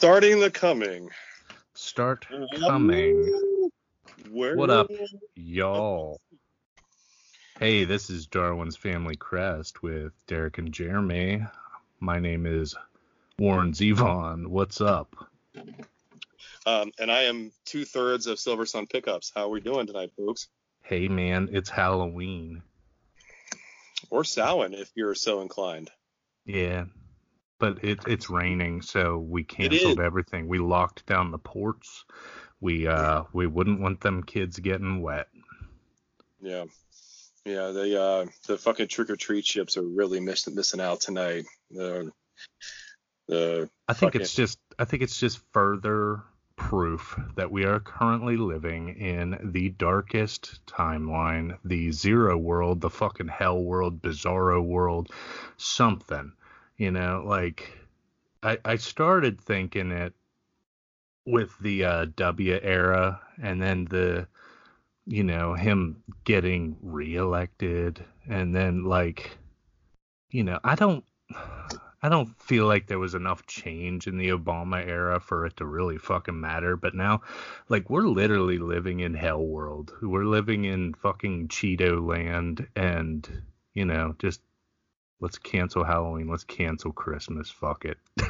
Starting the coming. Start coming. Where What up, y'all? Hey, this is Darwin's Family Crest with Derek and Jeremy. My name is Warren Zevon. What's up? Um, and I am two thirds of Silver Sun Pickups. How are we doing tonight, folks? Hey, man, it's Halloween. Or Samhain, if you're so inclined. Yeah, but it, it's raining, so we canceled everything. We locked down the ports. We uh we wouldn't want them kids getting wet. Yeah. Yeah, the uh, the fucking trick or treat ships are really miss- missing out tonight. The the I think fucking- it's just I think it's just further proof that we are currently living in the darkest timeline, the zero world, the fucking hell world, bizarro world, something. You know, like I I started thinking it with the uh, W era and then the you know him getting reelected and then like you know I don't I don't feel like there was enough change in the Obama era for it to really fucking matter. But now, like, we're literally living in hell world. We're living in fucking Cheeto land, and you know, just let's cancel Halloween. Let's cancel Christmas. Fuck it.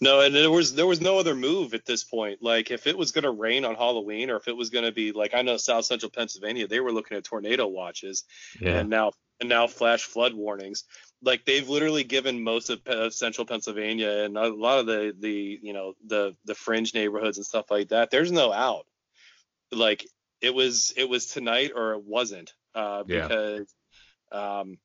No, and there was there was no other move at this point. Like if it was going to rain on Halloween, or if it was going to be like I know South Central Pennsylvania, they were looking at tornado watches, yeah. and now and now flash flood warnings. Like they've literally given most of Pe- Central Pennsylvania and a lot of the the you know the the fringe neighborhoods and stuff like that. There's no out. Like it was it was tonight or it wasn't uh, Yeah. because um,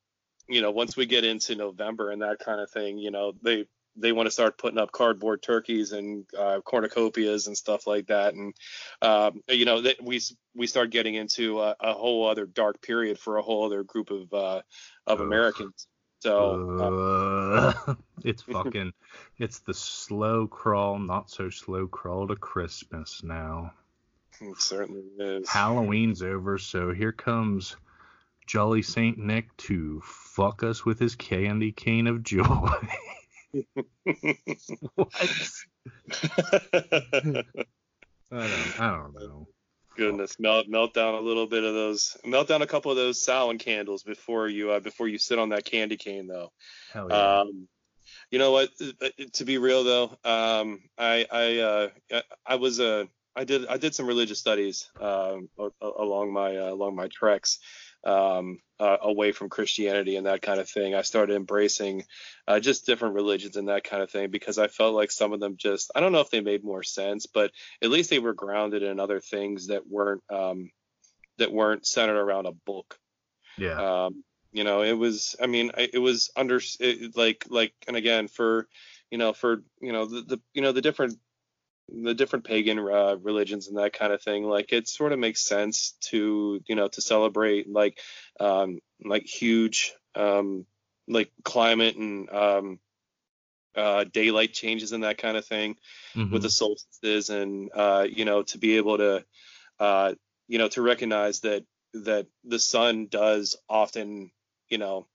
you know once we get into November and that kind of thing, you know they they want to start putting up cardboard turkeys and uh, cornucopias and stuff like that, and um, you know that we we start getting into a, a whole other dark period for a whole other group of uh, of. Americans. So Uh, it's fucking it's the slow crawl, not so slow crawl to Christmas now. it certainly is. Halloween's over, so here comes Jolly Saint Nick to fuck us with his candy cane of joy. what? I don't, I don't know. Goodness, melt melt down a little bit of those, melt down a couple of those Samhain candles before you uh, before you sit on that candy cane though. Hell yeah. Um, you know what? uh, To be real though, um, I I uh, I- I was uh, I did I did some religious studies um, a- a- along my uh, along my treks um, uh, away from Christianity and that kind of thing. I started embracing uh, just different religions and that kind of thing because I felt like some of them just I don't know if they made more sense, but at least they were grounded in other things that weren't um, that weren't centered around a book yeah. um, you know it was i mean it was under it, like like and again for you know for you know the, the you know the different the different pagan uh, religions and that kind of thing like it sort of makes sense to you know to celebrate like um like huge um like climate and um uh daylight changes and that kind of thing Mhm. with the solstices and uh, you know to be able to uh, you know to recognize that that the sun does often you know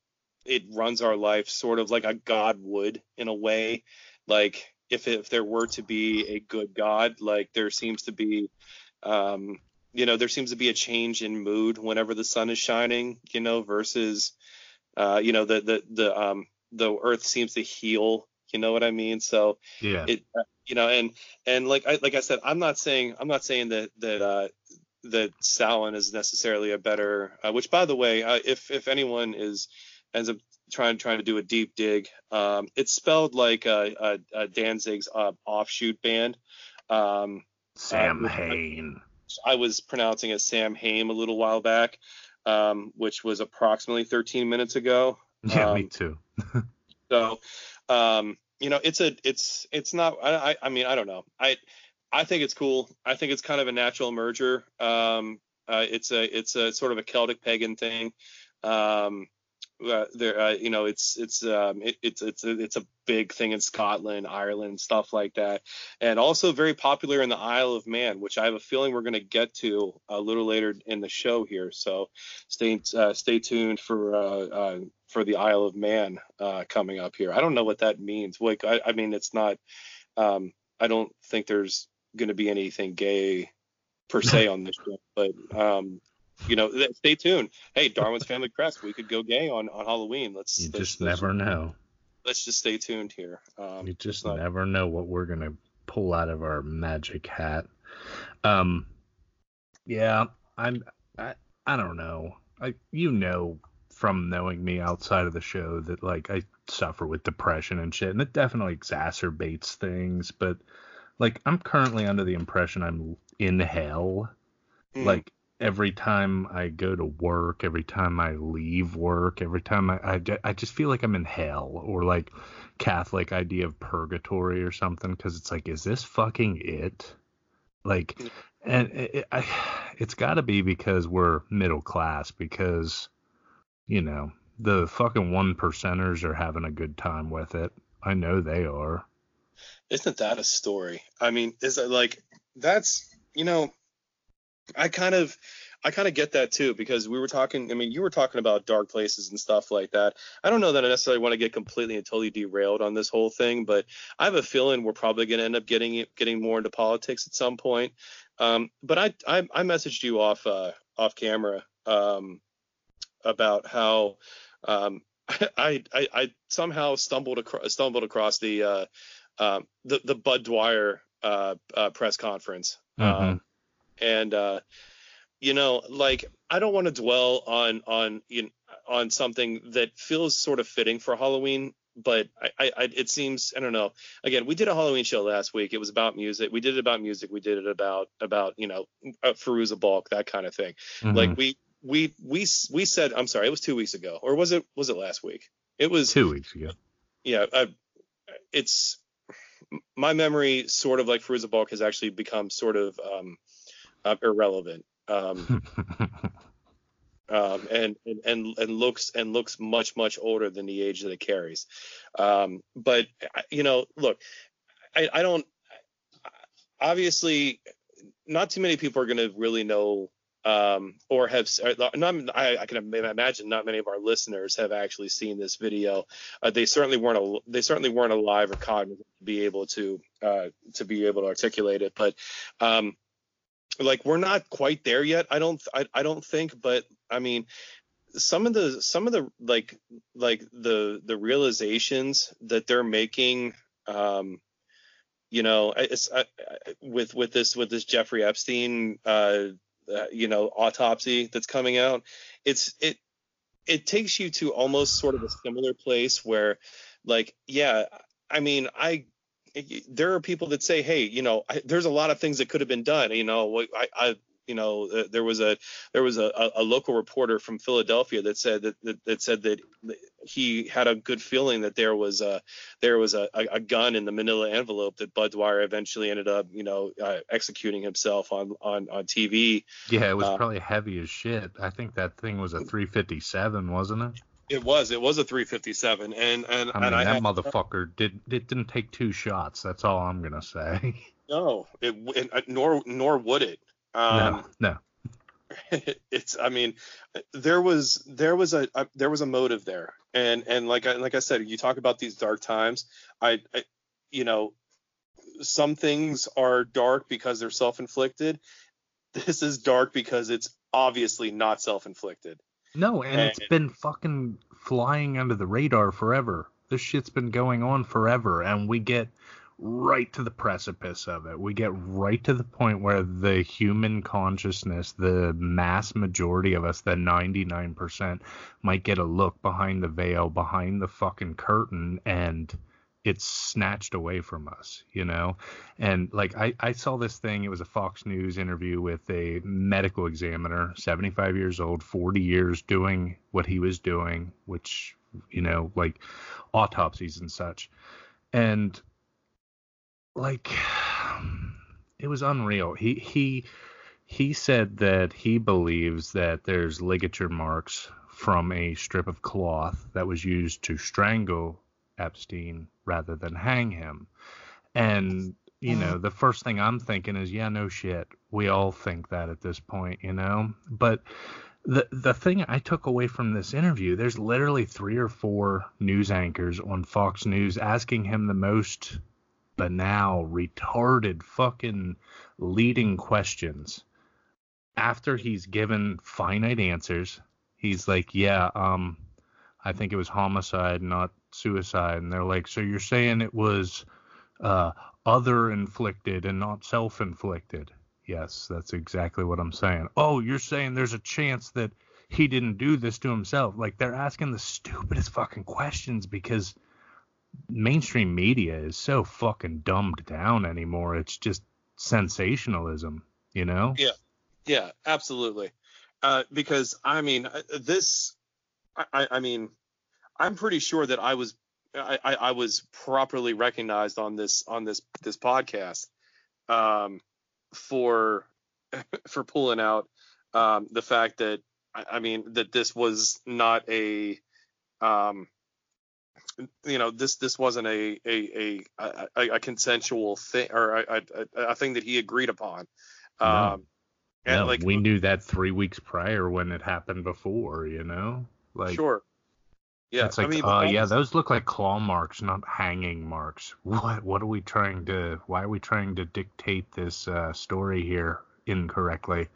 it runs our life sort of like a god would in a way like if if there were to be a good god like there seems to be um you know there seems to be a change in mood whenever the sun is shining you know versus uh you know the the the um the earth seems to heal you know what i mean so yeah. it you know and and like I like I said I'm not saying I'm not saying that that uh that Samhain is necessarily a better uh, which by the way uh, if if anyone is ends up trying trying to do a deep dig um it's spelled like a, uh, uh Danzig's uh, offshoot band um Sam uh, Hain. I was pronouncing it Sam Haim a little while back um which was approximately 13 minutes ago Yeah, me um, too. so, um, you know, it's a, it's, it's not. I, I, I mean, I don't know. I, I think it's cool. I think it's kind of a natural merger. Um, uh, it's a, it's a sort of a Celtic pagan thing. Um, uh, there, uh, you know, it's it's um, it, it's it's a, it's a big thing in Scotland, Ireland, stuff like that, and also very popular in the Isle of Man, which I have a feeling we're going to get to a little later in the show here. So stay uh, stay tuned for uh, uh, for the Isle of Man uh, coming up here. I don't know what that means. Like, I, I mean, it's not. Um, I don't think there's going to be anything gay per se on this show, but um, you know, stay tuned. Hey, Darwin's Family Crest, we could go gay on, on Halloween. Let's. You let's, just let's, never know. Let's just stay tuned here. Um, you just not, never know what we're gonna pull out of our magic hat. Um, yeah, I'm. I I don't know. I you know from knowing me outside of the show that like I suffer with depression and shit, and it definitely exacerbates things. But like I'm currently under the impression I'm in hell. Mm. Like every time I go to work, every time I leave work, every time I, I, I just feel like I'm in hell or like Catholic idea of purgatory or something because it's like, is this fucking it? Like, mm. and it, I, it's got to be because we're middle class because, you know, the fucking one percenters are having a good time with it. I know they are. Isn't that a story? I mean, is it like that's you know I kind of I kind of get that too because we were talking. I mean, you were talking about dark places and stuff like that. I don't know that I necessarily want to get completely and totally derailed on this whole thing, but I have a feeling we're probably going to end up getting getting more into politics at some point. Um, but I, I I messaged you off uh, off camera um, about how um, I, I I somehow stumbled across stumbled across the uh, uh, the the Bud Dwyer uh, uh, press conference. Mm-hmm. And uh, you know, like I don't want to dwell on on you know, on something that feels sort of fitting for Halloween, but I, I, it seems I don't know. Again, we did a Halloween show last week. It was about music. We did it about music. We did it about about you know Fairuza Balk that kind of thing. Mm-hmm. Like we we we we said I'm sorry, it was two weeks ago, or was it was it last week? It was two weeks ago. Yeah, I, it's my memory sort of like Fairuza Balk has actually become sort of um, uh, irrelevant. Um, um, and, and and looks and looks much much older than the age that it carries. Um, but you know, look, I, I don't. Obviously, not too many people are going to really know um, or have not, I, I, can imagine not many of our listeners have actually seen this video. Uh, they certainly weren't they certainly weren't alive or cognizant to be able to uh, to be able to articulate it. But um, like we're not quite there yet. I don't I, I don't think, but I mean some of the some of the like like the the realizations that they're making um you know it's I, with with this with this Jeffrey Epstein uh, uh, you know autopsy that's coming out it's it it takes you to almost sort of a similar place where like yeah I mean I there are people that say, hey, you know, I, there's a lot of things that could have been done. You know, I, I you know, uh, there was a there was a, a, local reporter from Philadelphia that said that, that, that said that he had a good feeling that there was a there was a, a gun in the Manila envelope that Bud Dwyer eventually ended up, you know, uh, executing himself on on on TV. Yeah, it was uh, probably heavy as shit. I think that thing was a 357, wasn't it? It was. It was a 357, and and I mean and that I motherfucker did. It didn't take two shots. That's all I'm gonna say. No, it, it uh, nor nor would it. Um, no, no. it's. I mean, there was there was a, a, there was a motive there, and and like I like I said, you talk about these dark times. I, I you know, some things are dark because they're self-inflicted. This is dark because it's obviously not self-inflicted. No, and, and it's been fucking flying under the radar forever. This shit's been going on forever, and we get right to the precipice of it. We get right to the point where the human consciousness, the mass majority of us, the 99%, might get a look behind the veil, behind the fucking curtain, and it's snatched away from us, you know? And like I, I saw this thing, it was a Fox News interview with a medical examiner, 75 years old, 40 years doing what he was doing, which, you know, like autopsies and such. And like it was unreal. He he he said that he believes that there's ligature marks from a strip of cloth that was used to strangle Epstein rather than hang him. And, you know, the first thing I'm thinking is, yeah, no shit. We all think that at this point, you know? But the the thing I took away from this interview, there's literally three or four news anchors on Fox News asking him the most banal, retarded, fucking leading questions. After he's given finite answers, he's like, "Yeah, um, I think it was homicide, not suicide." And they're like, "So you're saying it was uh, other inflicted and not self inflicted?" Yes, that's exactly what I'm saying. Oh, you're saying there's a chance that he didn't do this to himself. Like they're asking the stupidest fucking questions because mainstream media is so fucking dumbed down anymore. It's just sensationalism, you know? Yeah. Yeah, absolutely. Uh, because I mean, uh, this, I, I mean, I'm pretty sure that I was, I, I was properly recognized on this on this this podcast. Um, for for pulling out um, the fact that I, I, mean that this was not a um, you know this this wasn't a a a, a, a consensual thing or a, a, a, thing that he agreed upon. No. Um, and no, like we knew that three weeks prior when it happened before, you know. Like sure. Yeah, it's like, I mean, uh, yeah, those look like claw marks, not hanging marks. What, what are we trying to? Why are we trying to dictate this uh, story here incorrectly?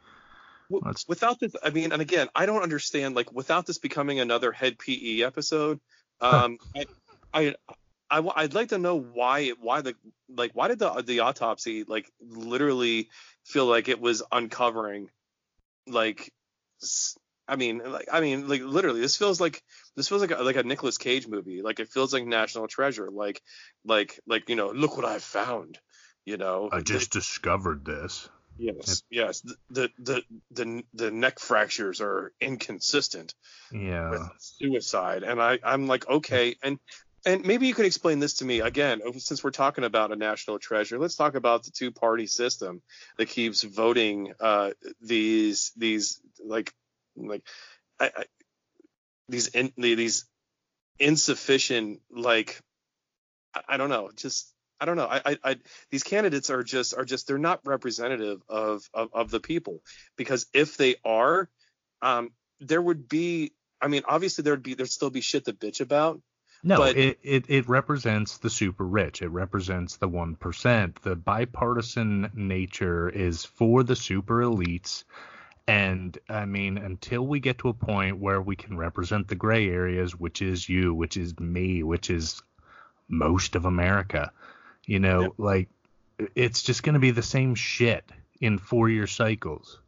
Without this, I mean, and again, I don't understand. Like, without this becoming another head PE episode, um, I, I, I, would like to know why, why the, like, why did the the autopsy like literally feel like it was uncovering, like I mean, like I mean, like literally, this feels like this feels like a, like a Nicolas Cage movie. Like it feels like National Treasure. Like like like you know, look what I found. You know, I just it, discovered this. Yes, yes. The, the the the neck fractures are inconsistent. Yeah. With suicide, and I I'm like okay, and and maybe you could explain this to me again, since we're talking about a national treasure. Let's talk about the two-party system that keeps voting uh, these these like like I, I, these in, these insufficient like I, I, don't know just I don't know I, I these candidates are just are just they're not representative of, of of the people because if they are um there would be I mean obviously there'd be there'd still be shit to bitch about no, but, it, it, it represents the super rich. It represents the 1%. The bipartisan nature is for the super elites and I mean, until we get to a point where we can represent the gray areas, which is you, which is me, which is most of America, you know, yep. like it's just going to be the same shit in four year cycles.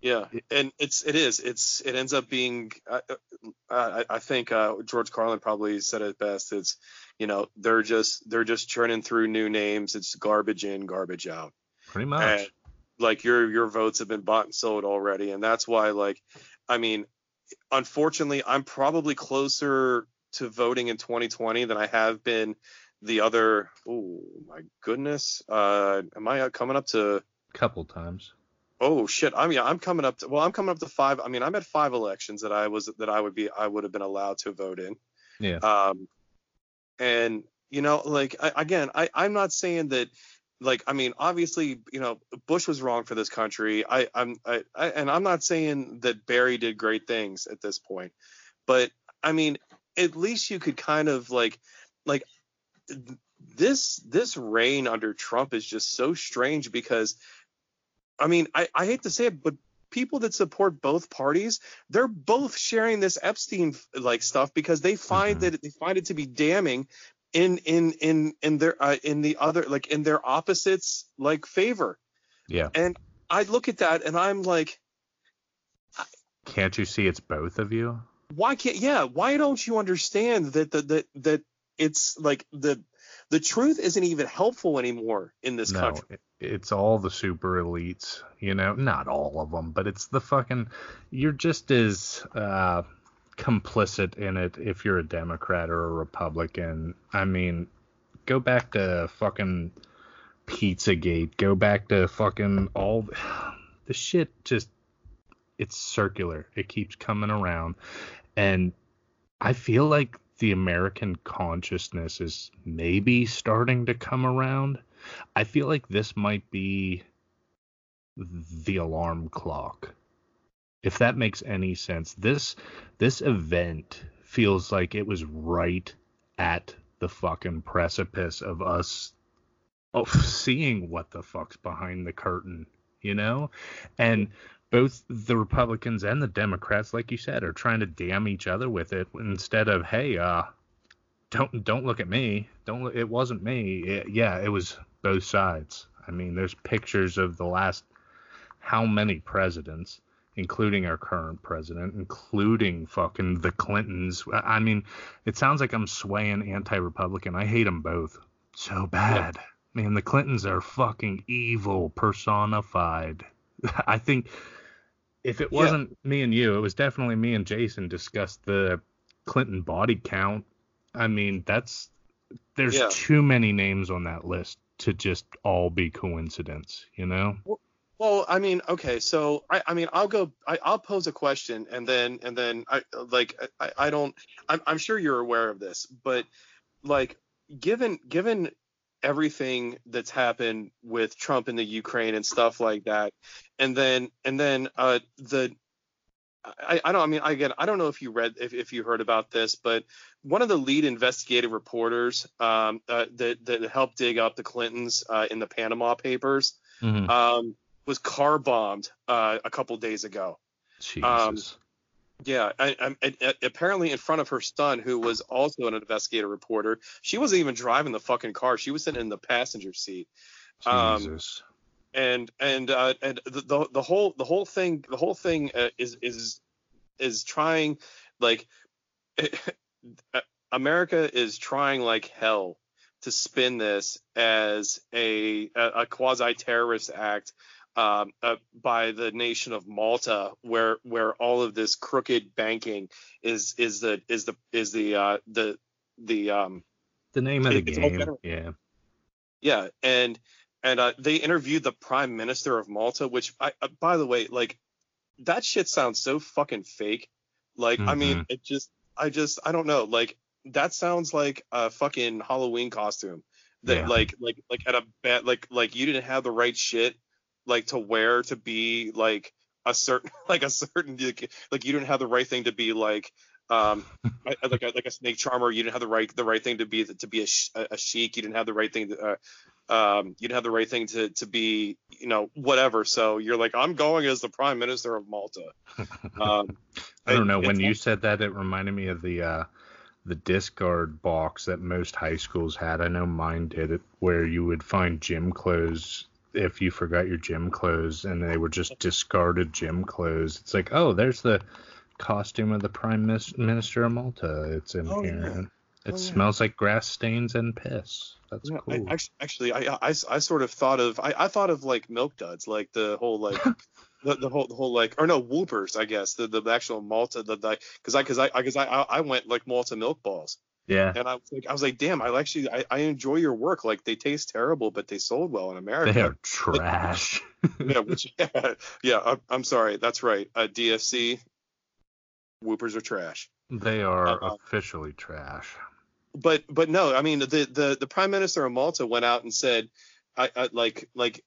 Yeah, and it's it is it's it ends up being uh, uh, I, I think uh, George Carlin probably said it best. It's you know they're just they're just churning through new names. It's garbage in, garbage out. Pretty much. And, like your your votes have been bought and sold already. And that's why like i mean unfortunately i'm probably closer to voting in 2020 than i have been the other oh my goodness uh am i coming up to a couple times. Oh shit. I mean i'm coming up to well i'm coming up to five i mean i'm at five elections that i was that i would be i would have been allowed to vote in. Yeah. Um and you know like I, again i i'm not saying that like I mean, obviously, you know, Bush was wrong for this country. I, I'm, I, I, and I'm not saying that Barry did great things at this point, but I mean, at least you could kind of like, like this, this reign under Trump is just so strange because, I mean, I, I hate to say it, but people that support both parties, they're both sharing this Epstein like stuff because they find mm-hmm. that they find it to be damning in in in in their uh, in the other like in their opposites like favor. Yeah. And I look at that and I'm like can't you see it's both of you? Why can't yeah, why don't you understand that the that that it's like the the truth isn't even helpful anymore in this no, country. It's all the super elites, you know, not all of them, but it's the fucking you're just as uh complicit in it if you're a Democrat or a Republican. I mean, go back to fucking Pizzagate. Go back to fucking all the shit. Just it's circular. It keeps coming around. And I feel like the American consciousness is maybe starting to come around. I feel like this might be the alarm clock. If that makes any sense. This this event feels like it was right at the fucking precipice of us of seeing what the fuck's behind the curtain, you know? And both the Republicans and the Democrats, like you said, are trying to damn each other with it instead of, hey, uh, don't don't look at me. Don't look, it wasn't me. It, yeah, it was both sides. I mean, there's pictures of the last how many presidents, including our current president, including fucking the Clintons. I mean, it sounds like I'm swaying anti-Republican. I hate them both so bad. Yeah. Man, the Clintons are fucking evil personified. I think if it wasn't yeah. me and you, it was definitely me and Jason discussed the Clinton body count. I mean, that's there's yeah. too many names on that list to just all be coincidence, you know? Well, well I mean, okay, so I, I mean, I'll go, I, will pose a question, and then, and then, I like, I, I don't, I'm, I'm sure you're aware of this, but like, given, given everything that's happened with Trump in the Ukraine and stuff like that. And then and then uh, the I, I don't I mean again I don't know if you read if, if you heard about this, but one of the lead investigative reporters um, uh, that that helped dig up the Clintons uh, in the Panama Papers mm-hmm. um, was car bombed uh, a couple days ago. Jesus. Um, yeah, I, I, apparently in front of her son, who was also an investigative reporter. She wasn't even driving the fucking car; she was sitting in the passenger seat. Um, Jesus. Um, and and uh, and the, the, the whole the whole thing the whole thing uh, is is is trying like America is trying like hell to spin this as a a, a quasi terrorist act um, uh, by the nation of Malta, where where all of this crooked banking is is the is the is the uh, the the um the name of the game. Yeah. Yeah, and and uh, they interviewed the prime minister of Malta, which I uh, by the way, like that shit sounds so fucking fake. Like mm-hmm. I mean, mm-hmm. it just I just I don't know. Like that sounds like a fucking Halloween costume. That yeah. like like like at a bad like like you didn't have the right shit like to wear to be like a certain like a certain like you didn't have the right thing to be like um like a, like a snake charmer. You didn't have the right the right thing to be to be a, a sheik. You didn't have the right thing to uh, um you didn't have the right thing to to be you know whatever. So you're like i'm going as the prime minister of malta. Um i don't know. when you said that it reminded me of the uh the discard box that most high schools had. I know mine did it where you would find gym clothes if you forgot your gym clothes and they were just discarded gym clothes. It's like, oh, there's the costume of the Prime Minister of Malta. It's in oh, here. Yeah. It oh, smells yeah. like grass stains and piss. That's yeah, cool. I, actually, I, I, I sort of thought of I, I thought of like milk duds, like the whole like the, the whole the whole like or no Whoppers, I guess the the actual Malta the because I because I because I I went like Malta milk balls. Yeah. And I was like, I was like, damn, I actually, I, I enjoy your work. Like they taste terrible, but they sold well in America. They are trash. yeah, which, yeah, yeah I'm, I'm, sorry. That's right. Uh, DFC, Whoppers are trash. They are uh, officially trash. But, but no, I mean, the, the, the prime minister of Malta went out and said, I, I like, like,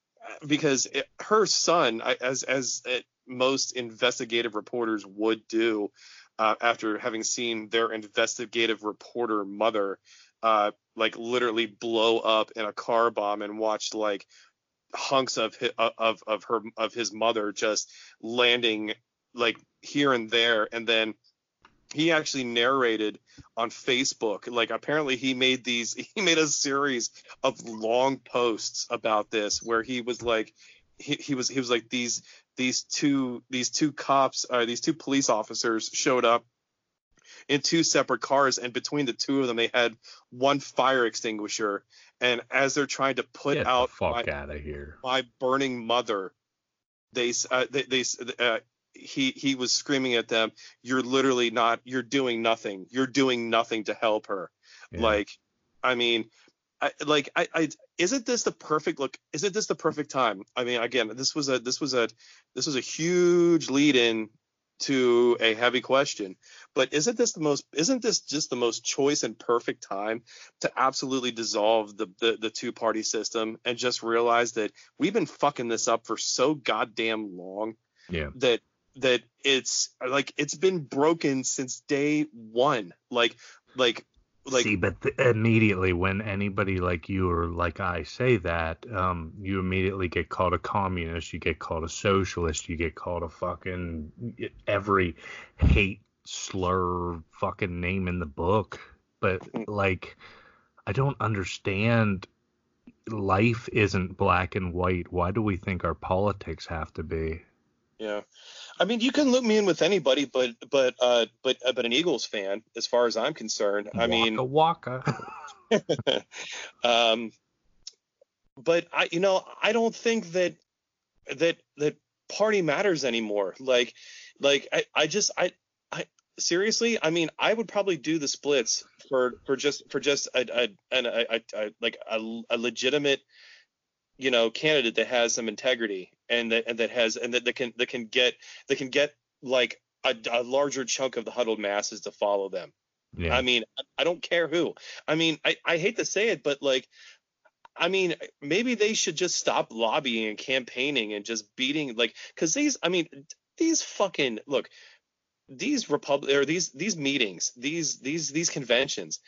because it, her son, I, as, as it, most investigative reporters would do, uh, after having seen their investigative reporter mother uh, like literally blow up in a car bomb and watched like hunks of his, of of her of his mother just landing like here and there. And then he actually narrated on Facebook like apparently he made these he made a series of long posts about this where he was like he, he was he was like these these two these two cops uh, these two police officers showed up in two separate cars and between the two of them they had one fire extinguisher. And as they're trying to put Get out fuck my, out of here. my burning mother they uh, they, they uh, he he was screaming at them you're literally not you're doing nothing. You're doing nothing to help her. Yeah. like i mean I, like I, I isn't this the perfect look isn't this the perfect time i mean again this was a this was a this was a huge lead in to a heavy question but isn't this the most isn't this just the most choice and perfect time to absolutely dissolve the the, the two party system and just realize that we've been fucking this up for so goddamn long Yeah. that that it's like it's been broken since day one like like like See, but th- immediately when anybody like you or like I say that, um, you immediately get called a communist, you get called a socialist, you get called a fucking every hate slur fucking name in the book. But like, I don't understand. Life isn't black and white. Why do we think our politics have to be? Yeah, I mean, you can loop me in with anybody, but but uh, but uh, but an Eagles fan, as far as I'm concerned. I mean, waka waka. um, but I, you know, I don't think that that that party matters anymore. Like, like I, I just, I, I seriously, I mean, I would probably do the splits for for just for just a, a, a, a, a like a, a legitimate you know candidate that has some integrity and that and that has and that, that can that can get that can get like a, a larger chunk of the huddled masses to follow them. yeah. I mean, I- don't care who. I mean, I, I hate to say it, but like, I mean, maybe they should just stop lobbying and campaigning and just beating like, because these, I mean, these fucking look, these republic or these these meetings, these these these conventions,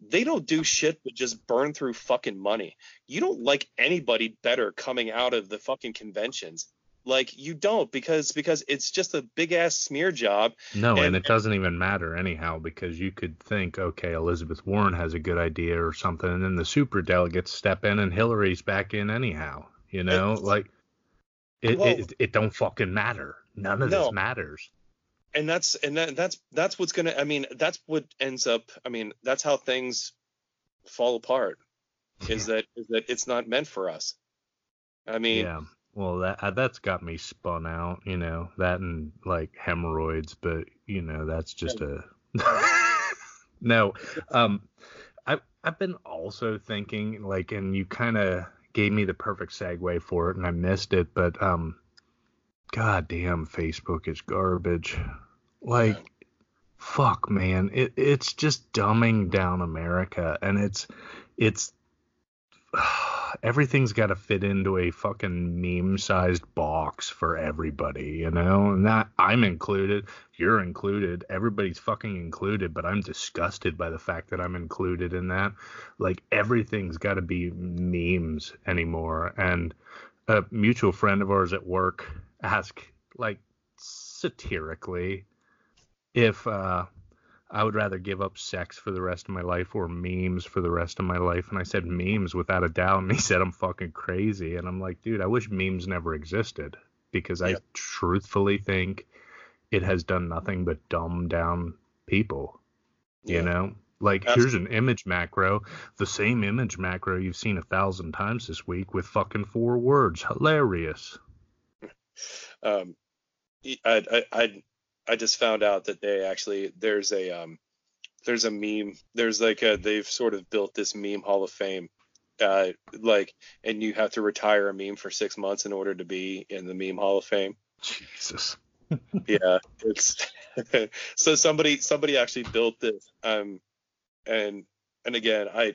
they don't do shit but just burn through fucking money. You don't like anybody better coming out of the fucking conventions. Like you don't because because it's just a big ass smear job. No, and, And- it doesn't even matter anyhow because you could think, okay, Elizabeth Warren has a good idea or something, and then the super delegates step in and Hillary's back in anyhow. You know, like it, Well- it it don't fucking matter. None of No. this matters. And that's and that, that's that's what's gonna i mean that's what ends up i mean that's how things fall apart is that is that it's not meant for us i mean yeah. Well, that uh, that's got me spun out. You know that and like hemorrhoids, but you know that's just a no. Um, I I've been also thinking like, and you kind of gave me the perfect segue for it, and I missed it, but um, god damn, Facebook is garbage. Like, fuck, man, it it's just dumbing down America, and it's it's everything's got to fit into a fucking meme-sized box for everybody, you know. And that I'm included, you're included, everybody's fucking included, but I'm disgusted by the fact that I'm included in that. Like everything's got to be memes anymore. And a mutual friend of ours at work asked, like, satirically, if uh, I would rather give up sex for the rest of my life or memes for the rest of my life. And I said memes without a doubt. And he said I'm fucking crazy. And I'm like, dude, I wish memes never existed because I truthfully think it has done nothing but dumb down people. Yeah. You know? Like here's an image macro, the same image macro you've seen a thousand times this week with fucking four words. Hilarious. um I, I i i just found out that they actually there's a um there's a meme there's like a they've sort of built this meme hall of fame uh like and you have to retire a meme for six months in order to be in the meme hall of fame Jesus. yeah it's so somebody somebody actually built this um and and again I,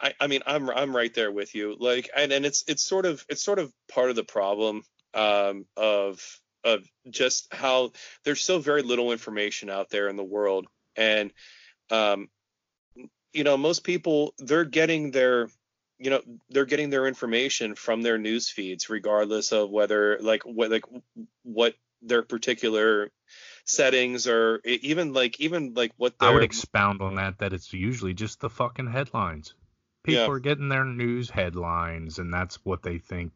I i mean i'm i'm right there with you like and and it's it's sort of it's sort of part of the problem um of of just how there's so very little information out there in the world and um you know most people they're getting their you know they're getting their information from their news feeds regardless of whether like what like what their particular settings or even like even like what I would expound on that that it's usually just the fucking headlines. People Yeah. are getting their news headlines, and that's what they think.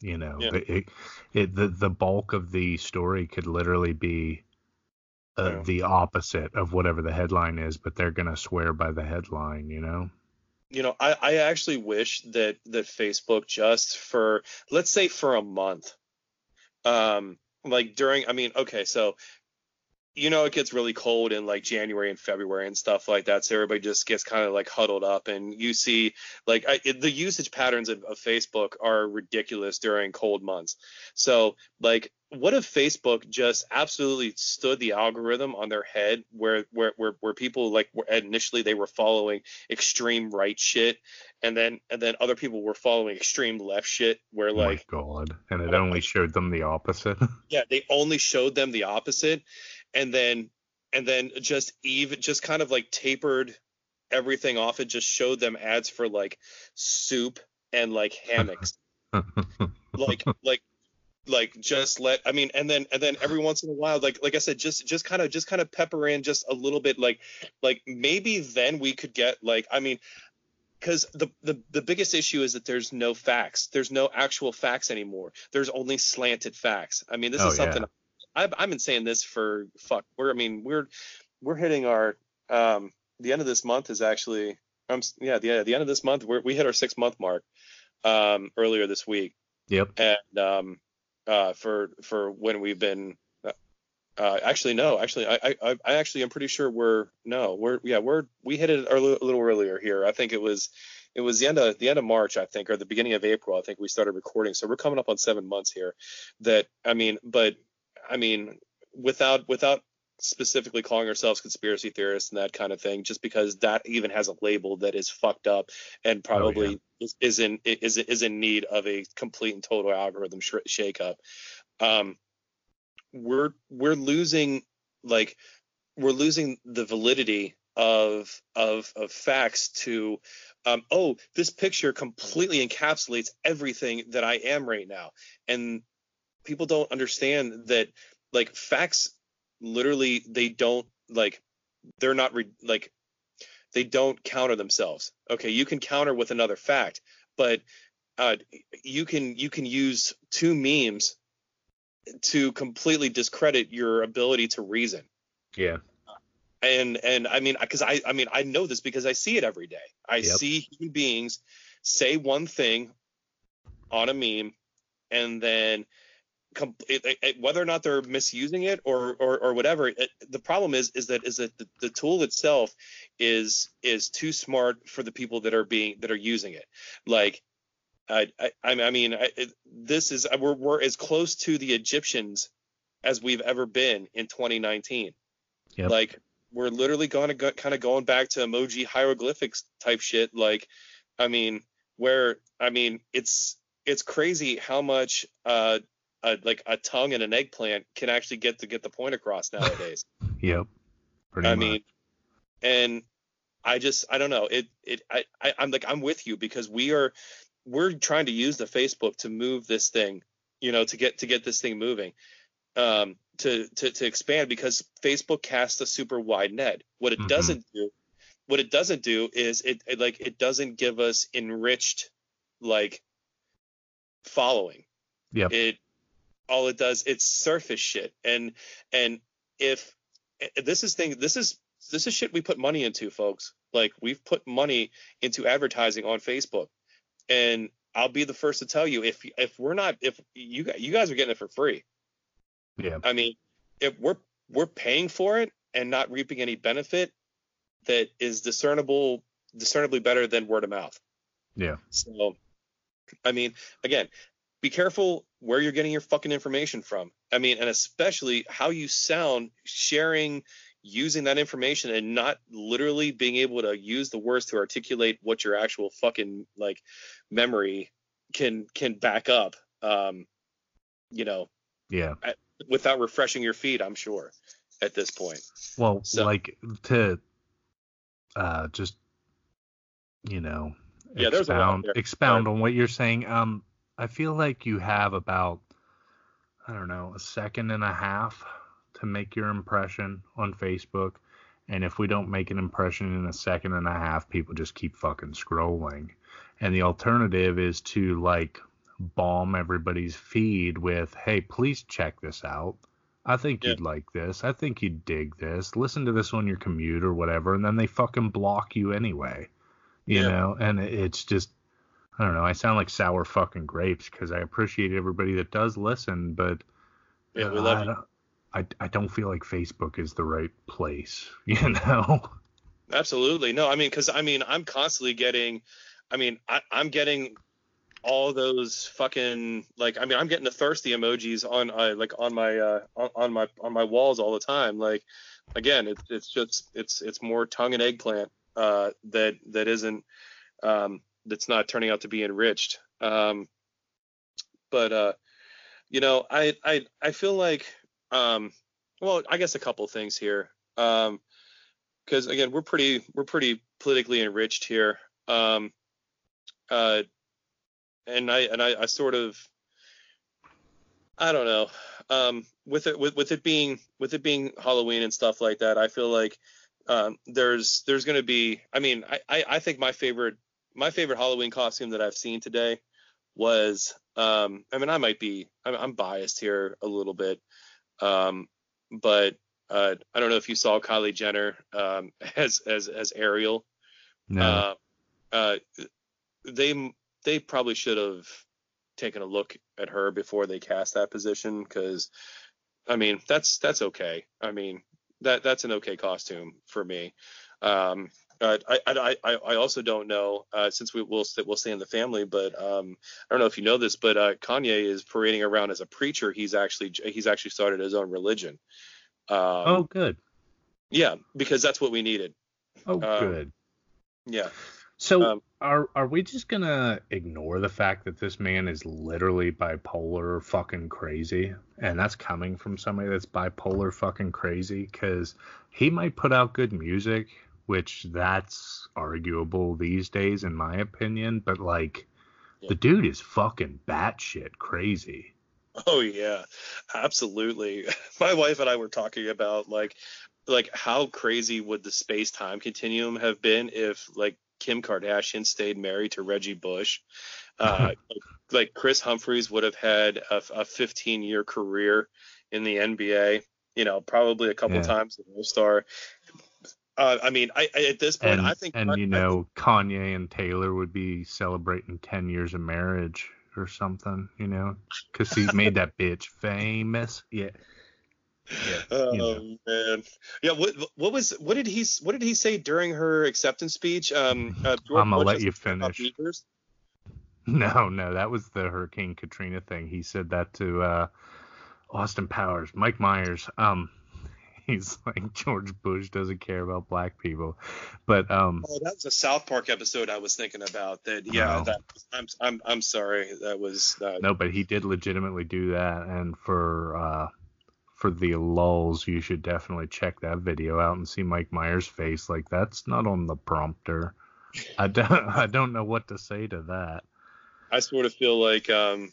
You know, Yeah. it, it, the the bulk of the story could literally be uh, Yeah. the opposite of whatever the headline is, but they're gonna swear by the headline. You know? you know I, I actually wish that that facebook just for let's say for a month um like during i mean okay so you know it gets really cold in like January and February and stuff like that. So everybody just gets kind of like huddled up, and you see like I, it, the usage patterns of, of Facebook are ridiculous during cold months. So like what if Facebook just absolutely stood the algorithm on their head where where where, where people like were, initially they were following extreme right shit and then and then other people were following extreme left shit where like oh my god and it only showed them the opposite yeah they only showed them the opposite and then and then just even just kind of like tapered everything off and just showed them ads for like soup and like hammocks. Like like like just let i mean and then and then every once in a while like like i said just just kind of just kind of pepper in just a little bit like like maybe then we could get like i mean because the, the the biggest issue is that there's no facts. There's no actual facts anymore. There's only slanted facts. I mean this Oh, is something yeah. I've, I've been saying this for fuck we're i mean we're we're hitting our um the end of this month is actually um yeah the, the end of this month we're, we hit our six month mark um earlier this week. Yep. And um, uh, for for when we've been uh, uh, actually no actually I, I I actually I'm pretty sure we're no we're yeah we're we hit it a little earlier here. I think it was it was the end of the end of March I think or the beginning of April I think we started recording. So we're coming up on seven months here that I mean but I mean without without specifically calling ourselves conspiracy theorists and that kind of thing just because that even has a label that is fucked up and probably is, is in is is in need of a complete and total algorithm sh- shakeup. Um, we're we're losing like we're losing the validity of of of facts to um, oh this picture completely encapsulates everything that I am right now and people don't understand that like facts literally they don't like they're not re- like they don't counter themselves. Okay you can counter with another fact but uh, you can you can use two memes to completely discredit your ability to reason. Yeah. And and i mean because i i mean i know this because i see it every day. I Yep. see human beings say one thing on a meme and then com- it, it- whether or not they're misusing it or or, or whatever it, the problem is is that is that the, the tool itself is is too smart for the people that are being that are using it. Like I I, I mean I, it, this is we're, we're as close to the Egyptians as we've ever been in 2019 Yep. like we're literally going to go, kind of going back to emoji hieroglyphics type shit. Like i mean where i mean it's it's crazy how much uh a, like a tongue and an eggplant can actually get to get the point across nowadays yep pretty i much. mean and i just i don't know it it I, I i'm like i'm with you because we are we're trying to use the facebook to move this thing you know to get to get this thing moving um to to to expand because facebook casts a super wide net what it Mhm. doesn't do what it doesn't do is it, it like it doesn't give us enriched like following Yeah. it all it does it's surface shit. And and if this is thing this is this is shit we put money into folks. Like we've put money into advertising on facebook. And i'll be the first to tell you if if we're not if you guys you guys are getting it for free. Yeah. I mean if we're we're paying for it and not reaping any benefit that is discernible discernibly better than word of mouth. Yeah. So, I mean, again, be careful where you're getting your fucking information from. I mean, and especially how you sound sharing using that information and not literally being able to use the words to articulate what your actual fucking like memory can can back up um you know yeah without refreshing your feed i'm sure at this point Well, So- like to uh just you know Yeah, there's a lot expound there. expound on what you're saying. Um I feel like you have about I don't know, a second and a half to make your impression on Facebook. And if we don't make an impression in a second and a half, people just keep fucking scrolling. And the alternative is to like bomb everybody's feed with, hey, please check this out. I think Yeah. you'd like this. I think you'd dig this. Listen to this on your commute or whatever. And then they fucking block you anyway. You Yeah. know? And it's just, I don't know. I sound like sour fucking grapes because I appreciate everybody that does listen, but yeah we love I you I, I don't feel like Facebook is the right place, you know? Absolutely. No, I mean, because I mean, I'm constantly getting, I mean, I, I'm getting all those fucking like I mean I'm getting the thirsty emojis on uh, like on my uh on, on, my on my walls all the time like again it's it's just it's it's more tongue and eggplant uh that that isn't um that's not turning out to be enriched um but uh you know I I I feel like um well I guess a couple things here um because again we're pretty we're pretty politically enriched here um uh and I and I, I sort of I don't know. Um, with it with, with it being with it being Halloween and stuff like that, I feel like um, there's there's gonna be. I mean, I, I, I think my favorite my favorite Halloween costume that I've seen today was. Um, I mean, I might be I'm, I'm biased here a little bit, um, but uh, I don't know if you saw Kylie Jenner um, as as as Ariel. No. Uh, uh, they they probably should have taken a look at her before they cast that position because I mean that's that's okay. I mean that that's an okay costume for me. Um, uh, I, I, I also don't know uh, since we will we'll stay in the family, but um, I don't know if you know this, but uh, Kanye is parading around as a preacher. He's actually he's actually started his own religion. Um, oh, good. Yeah, because that's what we needed. Oh, um, good. Yeah. So um, are are we just gonna ignore the fact that this man is literally bipolar fucking crazy, and that's coming from somebody that's bipolar fucking crazy? Because he might put out good music, which that's arguable these days in my opinion, but like yeah. the dude is fucking batshit crazy. Oh yeah, absolutely. My wife and I were talking about like like how crazy would the space time continuum have been if like Kim Kardashian stayed married to Reggie Bush. Uh, like, like, Kris Humphries would have had a, a 15 year career in the NBA. You know, probably a couple yeah. times the All Star. Uh, I mean, I, I, at this point, and, I think, and you know, Kanye and Taylor would be celebrating 10 years of marriage or something. You know, because he made that bitch famous. Yeah. Yeah, oh you know. man, yeah. What what was what did he what did he say during her acceptance speech? Um, uh, I'm gonna let you finish. No, no, that was the Hurricane Katrina thing. He said that to uh, Austin Powers, Mike Myers. Um, he's like George Bush doesn't care about black people, but um. Oh, that was a South Park episode I was thinking about. That yeah, that I'm I'm I'm sorry. That was uh, no, but he did legitimately do that, and for uh for the lulls, you should definitely check that video out and see Mike Myers' face. Like that's not on the prompter. I don't I don't know what to say to that. I sort of feel like um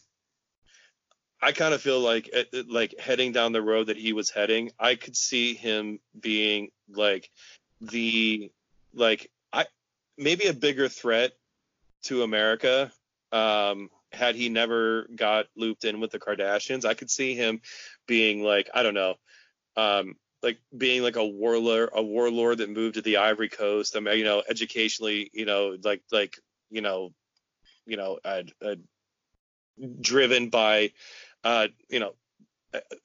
I kind of feel like eh, eh, like heading down the road that he was heading, I could see him being like the like I maybe a bigger threat to America um had he never got looped in with the Kardashians. I could see him being like, I don't know, um, like being like a warlord, a warlord that moved to the Ivory Coast. I mean, you know, educationally, you know, like like you know, you know, uh, uh, driven by, uh, you know,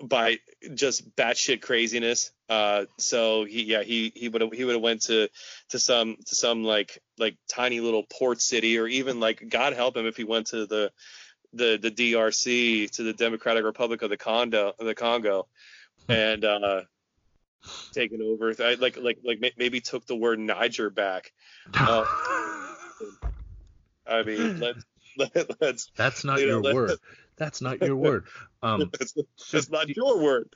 by just batshit craziness. Uh, so he, yeah, he he would have he would have went to to some to some like like tiny little port city, or even like God help him if he went to the the the DRC to the Democratic Republic of the Congo the Congo, hmm. and uh, taken over. like like like maybe took the word Niger back. Uh, I mean, let's us That's not you know, your word. That's not your word. Um, that's, that's not do, your word.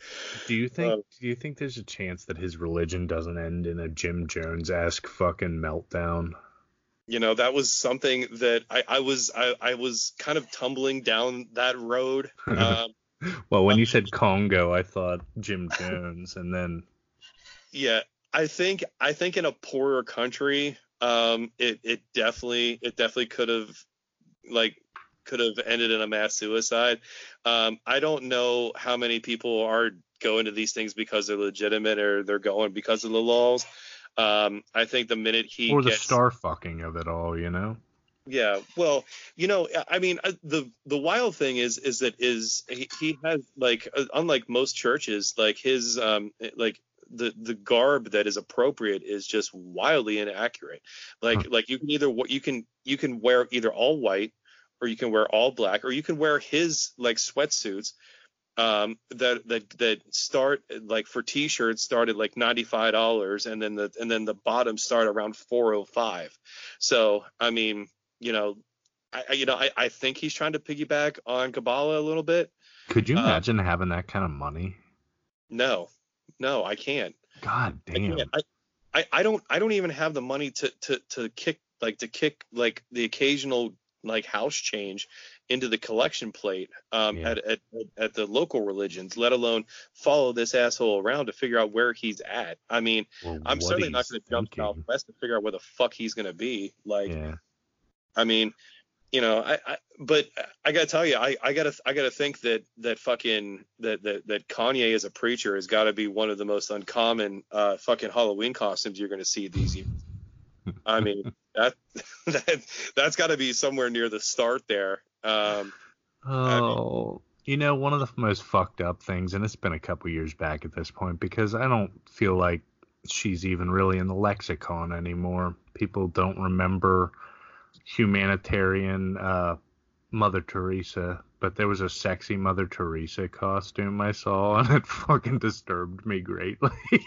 Do you think? Um, do you think there's a chance that his religion doesn't end in a Jim Jones esque fucking meltdown? You know, that was something that I, I was I, I was kind of tumbling down that road. Um, well, when you said Congo, I thought Jim Jones, and then yeah, I think I think in a poorer country, um, it it definitely it definitely could have like could have ended in a mass suicide. Um, I don't know how many people are going to these things because they're legitimate or they're going because of the laws. Um, I think the minute he or the gets, star fucking of it all, you know. Yeah, well, you know, I mean, uh, the the wild thing is is that is he, he has like uh, unlike most churches, like his um like the the garb that is appropriate is just wildly inaccurate. Like huh. like you can either what you can you can wear either all white or you can wear all black or you can wear his like sweatsuits um, that that that start like for t-shirts started like $95 and then the and then the bottom start around 405 so i mean you know i you know i, I think he's trying to piggyback on kabbalah a little bit could you um, imagine um, having that kind of money no no i can't god damn I, I, I don't i don't even have the money to to to kick like to kick like the occasional like house change into the collection plate um, yeah. at, at, at the local religions, let alone follow this asshole around to figure out where he's at. I mean, well, I'm certainly not going to jump southwest to figure out where the fuck he's going to be. Like, yeah. I mean, you know, I, I but I gotta tell you, I, I gotta I gotta think that that fucking that that, that Kanye as a preacher has got to be one of the most uncommon uh, fucking Halloween costumes you're gonna see these years. I mean, that that that's got to be somewhere near the start there. Um, oh, I mean, you know, one of the most fucked up things, and it's been a couple years back at this point because I don't feel like she's even really in the lexicon anymore. People don't remember humanitarian uh, Mother Teresa, but there was a sexy Mother Teresa costume I saw, and it fucking disturbed me greatly.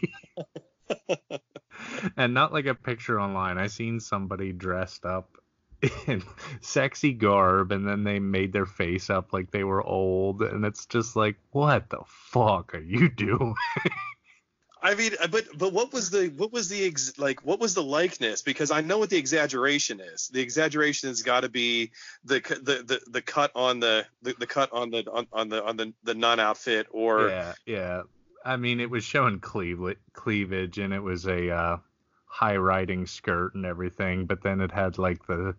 and not like a picture online. I seen somebody dressed up in sexy garb and then they made their face up like they were old and it's just like what the fuck are you doing? I mean, uh, but but what was the what was the ex, like what was the likeness? Because I know what the exaggeration is. The exaggeration has got to be the, the the the cut on the the, the cut on the on, on the on the the nun outfit or yeah yeah. I mean, it was showing cleavage cleavage and it was a uh, high riding skirt and everything, but then it had like the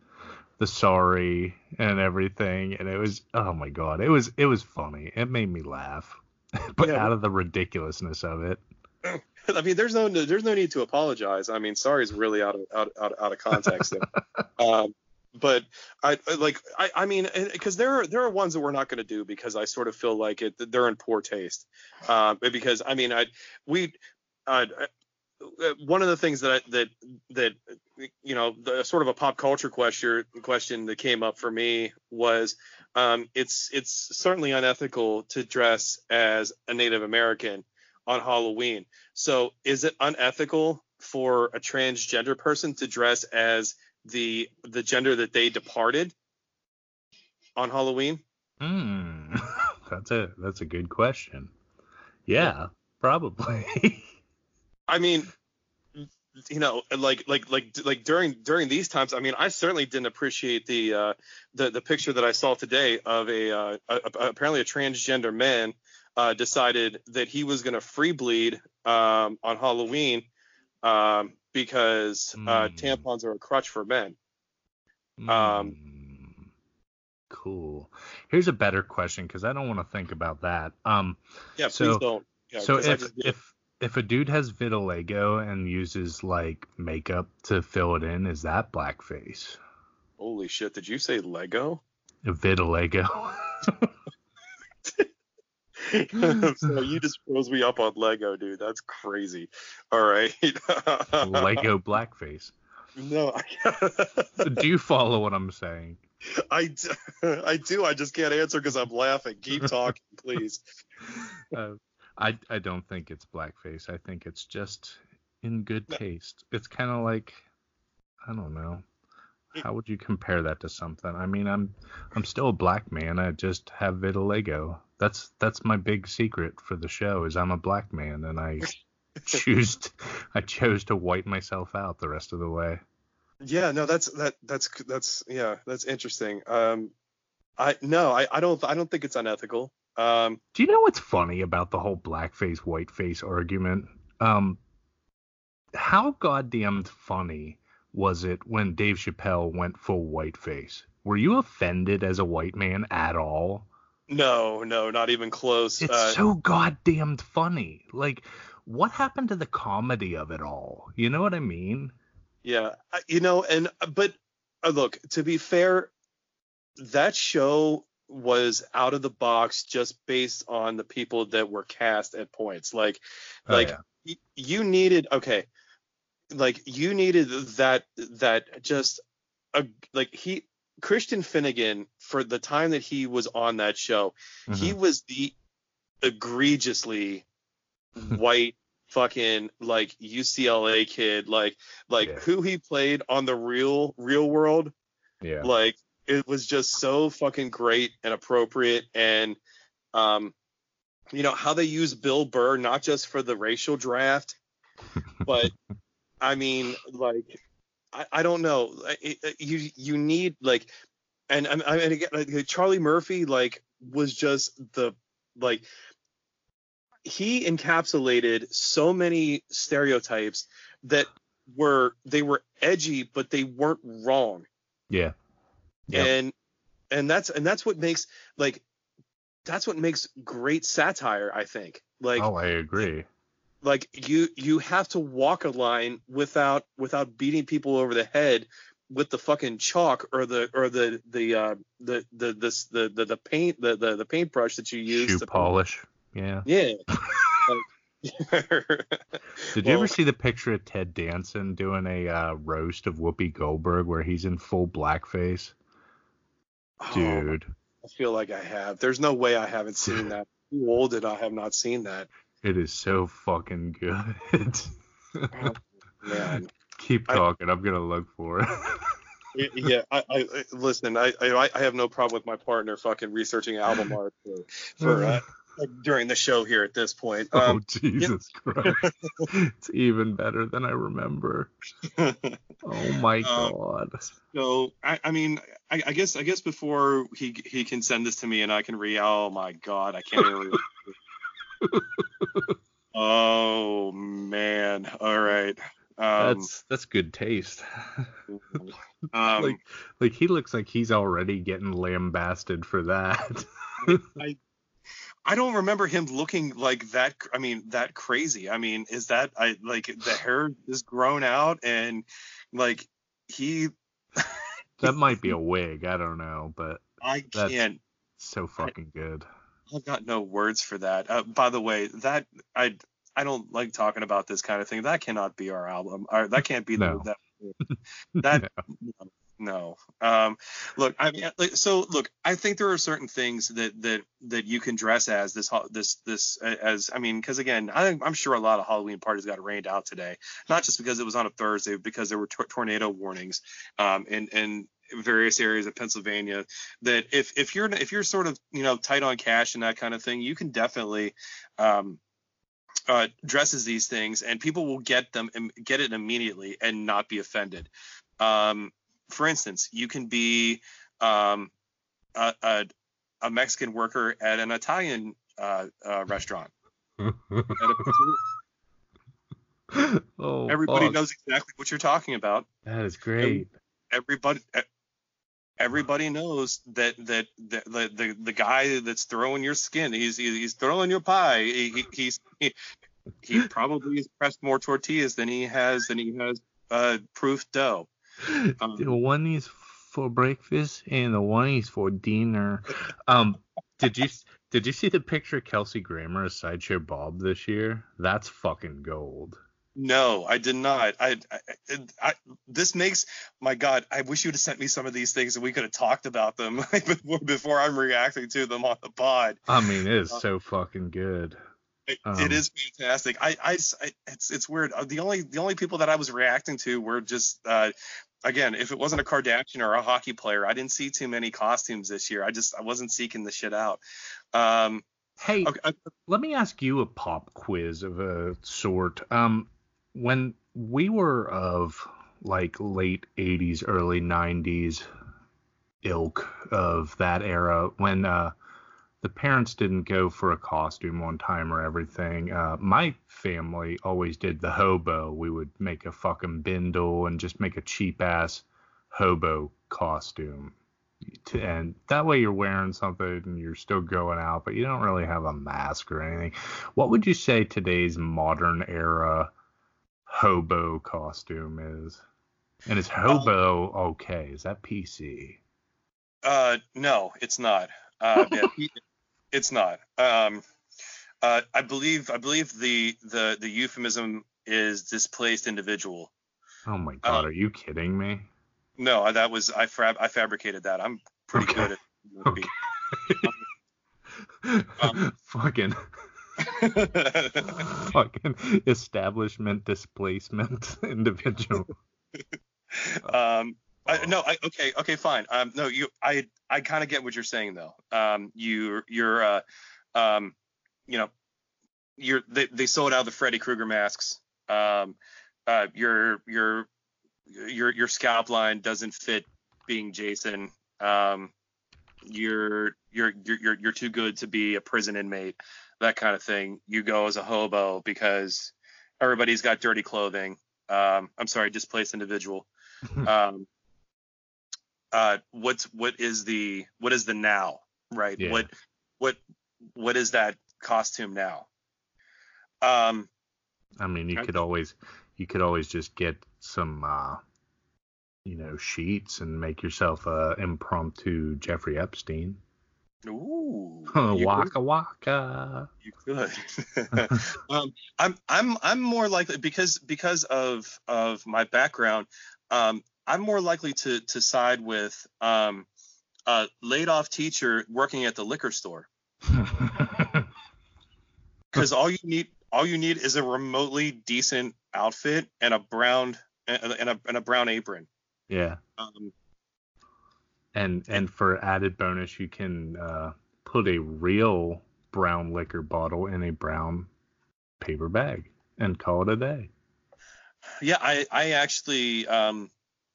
the sorry and everything, and it was oh my god, it was it was funny. It made me laugh, but yeah. out of the ridiculousness of it. I mean, there's no there's no need to apologize. I mean, sorry is really out of out out, out of context. um, but I like I I mean because there are there are ones that we're not going to do because I sort of feel like it they're in poor taste. Uh, because I mean I we uh, one of the things that I, that that you know the, sort of a pop culture question question that came up for me was um, it's it's certainly unethical to dress as a Native American on Halloween. So is it unethical for a transgender person to dress as the the gender that they departed on Halloween? Hmm, that's a that's a good question. Yeah, probably. I mean, you know, like like like like during during these times, I mean, I certainly didn't appreciate the uh, the the picture that I saw today of a, uh, a, a apparently a transgender man uh, decided that he was going to free bleed um, on Halloween um, because mm. tampons are a crutch for men. Um, mm. cool. Here's a better question because I don't want to think about that. Um, yeah, so, please don't. Yeah, so if if if a dude has vitiligo and uses like makeup to fill it in, is that blackface? Holy shit! Did you say Lego? Vitiligo. so you just froze me up on Lego, dude. That's crazy. All right. Lego blackface. No. do you follow what I'm saying? I do, I do. I just can't answer because I'm laughing. Keep talking, please. Uh, I I don't think it's blackface. I think it's just in good taste. It's kind of like I don't know. How would you compare that to something? I mean, I'm I'm still a black man. I just have vitiligo. That's that's my big secret for the show is I'm a black man and I choose to, I chose to white myself out the rest of the way. Yeah, no, that's that that's that's yeah, that's interesting. Um, I no, I I don't I don't think it's unethical. Um, Do you know what's funny about the whole blackface whiteface argument? Um, how goddamn funny was it when Dave Chappelle went full whiteface? Were you offended as a white man at all? No, no, not even close. It's uh, so goddamn funny. Like, what happened to the comedy of it all? You know what I mean? Yeah, you know, and but uh, look, to be fair, that show was out of the box just based on the people that were cast at points. Like, Oh, like yeah. y- you needed okay, like you needed that that just a like he Christian Finnegan for the time that he was on that show, he Mhm. was the egregiously white fucking like UCLA kid like like Yeah. who he played on the real real world yeah. like it was just so fucking great and appropriate and um you know how they use Bill Burr not just for the racial draft but I mean like I, I don't know It- it- you you need like and I I mean again like Charlie Murphy like was just the like he encapsulated so many stereotypes that were they were edgy but they weren't wrong yeah. Yep. and and that's and that's what makes like that's what makes great satire i think like oh, I agree. Like you you have to walk a line without without beating people over the head with the fucking chalk or the or the the uh the the this the the, the paint the, the the paintbrush that you use Shoe to polish. Yeah. yeah Like- Did you Well- ever see the picture of Ted Danson doing a uh, roast of Whoopi Goldberg where he's in full blackface? Oh, Dude, I feel like I have. There's no way I haven't seen that. Too old and I have not seen that. It is so fucking good. Oh, man. Keep talking. I'm gonna look for it. Yeah, I, I I- listen. I, I I have no problem with my partner fucking researching album art for, for uh, during the show here at this point. oh Um, Jesus Christ! it's even better than I remember. Oh my Um, God. so I, I mean, I, I guess I guess before he he can send this to me and I can re. Oh my God, I can't even. Oh man. All right. Um, That's that's good taste. um, like like he looks like he's already getting lambasted for that. I I don't remember him looking like that. I mean, that crazy. I mean, is that I like the hair is grown out and like he? that might be a wig. I don't know, but I can't. so fucking good. I've got no words for that. Uh, by the way, that I I don't like talking about this kind of thing. That cannot be our album. Or that can't be No. the that that no. Um, look, I mean, like, so look, I think there are certain things that that that you can dress as this this this as I mean, because again, I, I'm sure a lot of Halloween parties got rained out today, not just because it was on a Thursday, because there were tor- tornado warnings um, and in various areas of Pennsylvania. That if if you're if you're sort of you know tight on cash and that kind of thing, you can definitely um, uh, dresses these things, and people will get them im- get it immediately and not be offended. Um, for instance, you can be um, a, a, a Mexican worker at an Italian uh, uh, restaurant. Oh, Everybody knows exactly what you're talking about. That is great. Everybody. Everybody knows that that the, the the guy that's throwing your skin, he's he's throwing your pie. He, he he's he, he probably has pressed more tortillas than he has than he has uh, proof dough. Um, the one is for breakfast and the one is for dinner. Um, did you did you see the picture Kelsey Grammer as Sideshow Bob this year? That's fucking gold. No, I did not. I, I, I this makes my God. I wish you'd have sent me some of these things and we could have talked about them before, before I'm reacting to them on the pod. I mean, it is Uh, so fucking good. It, Um, it is fantastic. I, I, I- it's it's weird. Uh, The only the only people that I was reacting to were just uh, again, if it wasn't a Kardashian or a hockey player, I didn't see too many costumes this year. I just I wasn't seeking the shit out. Um, Hey, okay, let me ask you a pop quiz of a sort. Um, when we were of like late 80s, early 90s ilk of that era, when uh, the parents didn't go for a costume on time or everything, uh, my family always did the hobo. We would make a fucking bindle and just make a cheap ass hobo costume. To- And that way you're wearing something and you're still going out, but you don't really have a mask or anything. What would you say today's modern era hobo costume is? And is hobo okay? Is that PC? Uh, no, it's not. Uh, yeah, it's not. Um, uh, I believe I believe the the the euphemism is displaced individual. Oh my god, um, are you kidding me? No, that was I fab I fabricated that. I'm pretty okay. good at okay. um, fucking fucking establishment displacement individual. um I, no, I, okay, okay, fine. Um, no, you, I, I kind of get what you're saying though. Um, you, you're, uh, um, you know, you're, they, they sold out the Freddy Krueger masks. Um, uh, your, your, your, your scalp line doesn't fit being Jason. Um, you're, you're, you're, you're too good to be a prison inmate, that kind of thing. You go as a hobo because everybody's got dirty clothing. Um, I'm sorry, displaced individual. um, uh, what's what is the what is the now, right? Yeah. What what what is that costume now? Um, I mean, you I, could always you could always just get some uh, you know sheets and make yourself a impromptu Jeffrey Epstein. Ooh, waka could. waka. You could. um, I'm I'm I'm more likely because because of of my background. Um, I'm more likely to to side with um, a laid off teacher working at the liquor store. Because all you need all you need is a remotely decent outfit and a brown and a and a brown apron. Yeah. Um, and and for added bonus, you can uh, put a real brown liquor bottle in a brown paper bag and call it a day. Yeah, I I actually um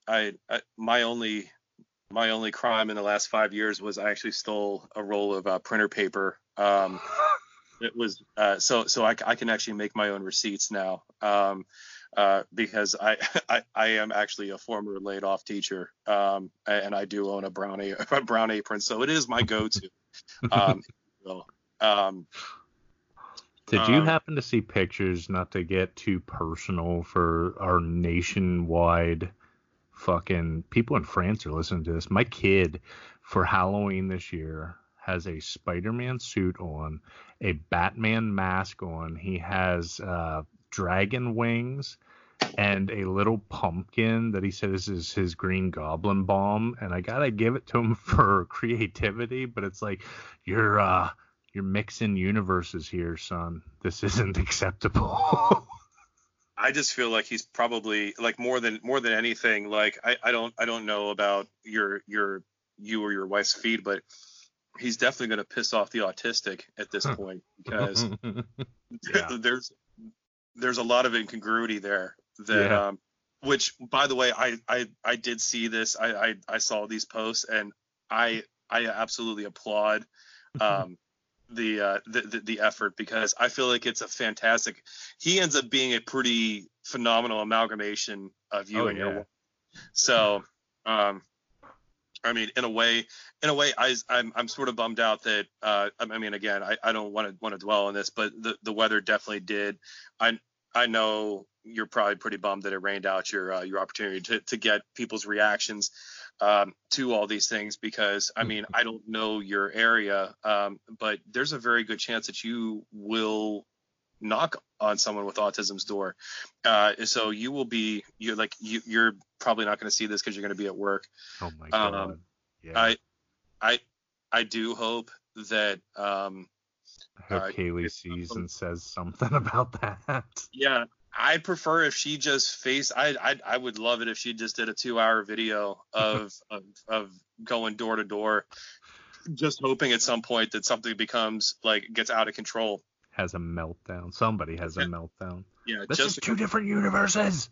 I, I, my only my only crime in the last five years was I actually stole a roll of uh, printer paper. Um, it was uh, so so I, I, can actually make my own receipts now um, uh, because I, I, I am actually a former laid off teacher um, and I do own a brown a, brown apron so it is my go-to. um, um, did you um, happen to see pictures? Not to get too personal for our nationwide fucking people in France are listening to this. My kid for Halloween this year has a Spider-Man suit on, a Batman mask on. He has uh, dragon wings and a little pumpkin that he says is his Green Goblin bomb. And I gotta give it to him for creativity, but it's like you're uh, you're mixing universes here, son. This isn't acceptable. I just feel like he's probably like more than more than anything. Like I, I don't I don't know about your your you or your wife's feed, but he's definitely going to piss off the autistic at this point because yeah. there's there's a lot of incongruity there that yeah. um which by the way I I I did see this I I, I saw these posts and I I absolutely applaud um the, uh, the, the the effort because I feel like it's a fantastic. He ends up being a pretty phenomenal amalgamation of you oh, and yeah. your. So, um, I mean, in a way, in a way, I, I'm I'm sort of bummed out that. Uh, I mean, again, I, I don't want to want to dwell on this, but the the weather definitely did. I I know you're probably pretty bummed that it rained out your uh, your opportunity to to get people's reactions um, to all these things because I mean I don't know your area, um, but there's a very good chance that you will knock on someone with autism's door. Uh, so you will be you're like you, you're probably not going to see this because you're going to be at work. Oh my god. Um, yeah. I I I do hope that um, I hope uh, Kaylee sees and says something about that. Yeah, I prefer if she just face. I I I would love it if she just did a two hour video of of of going door to door, just hoping at some point that something becomes like gets out of control. Has a meltdown. Somebody has a meltdown. Yeah, this just is two different universes.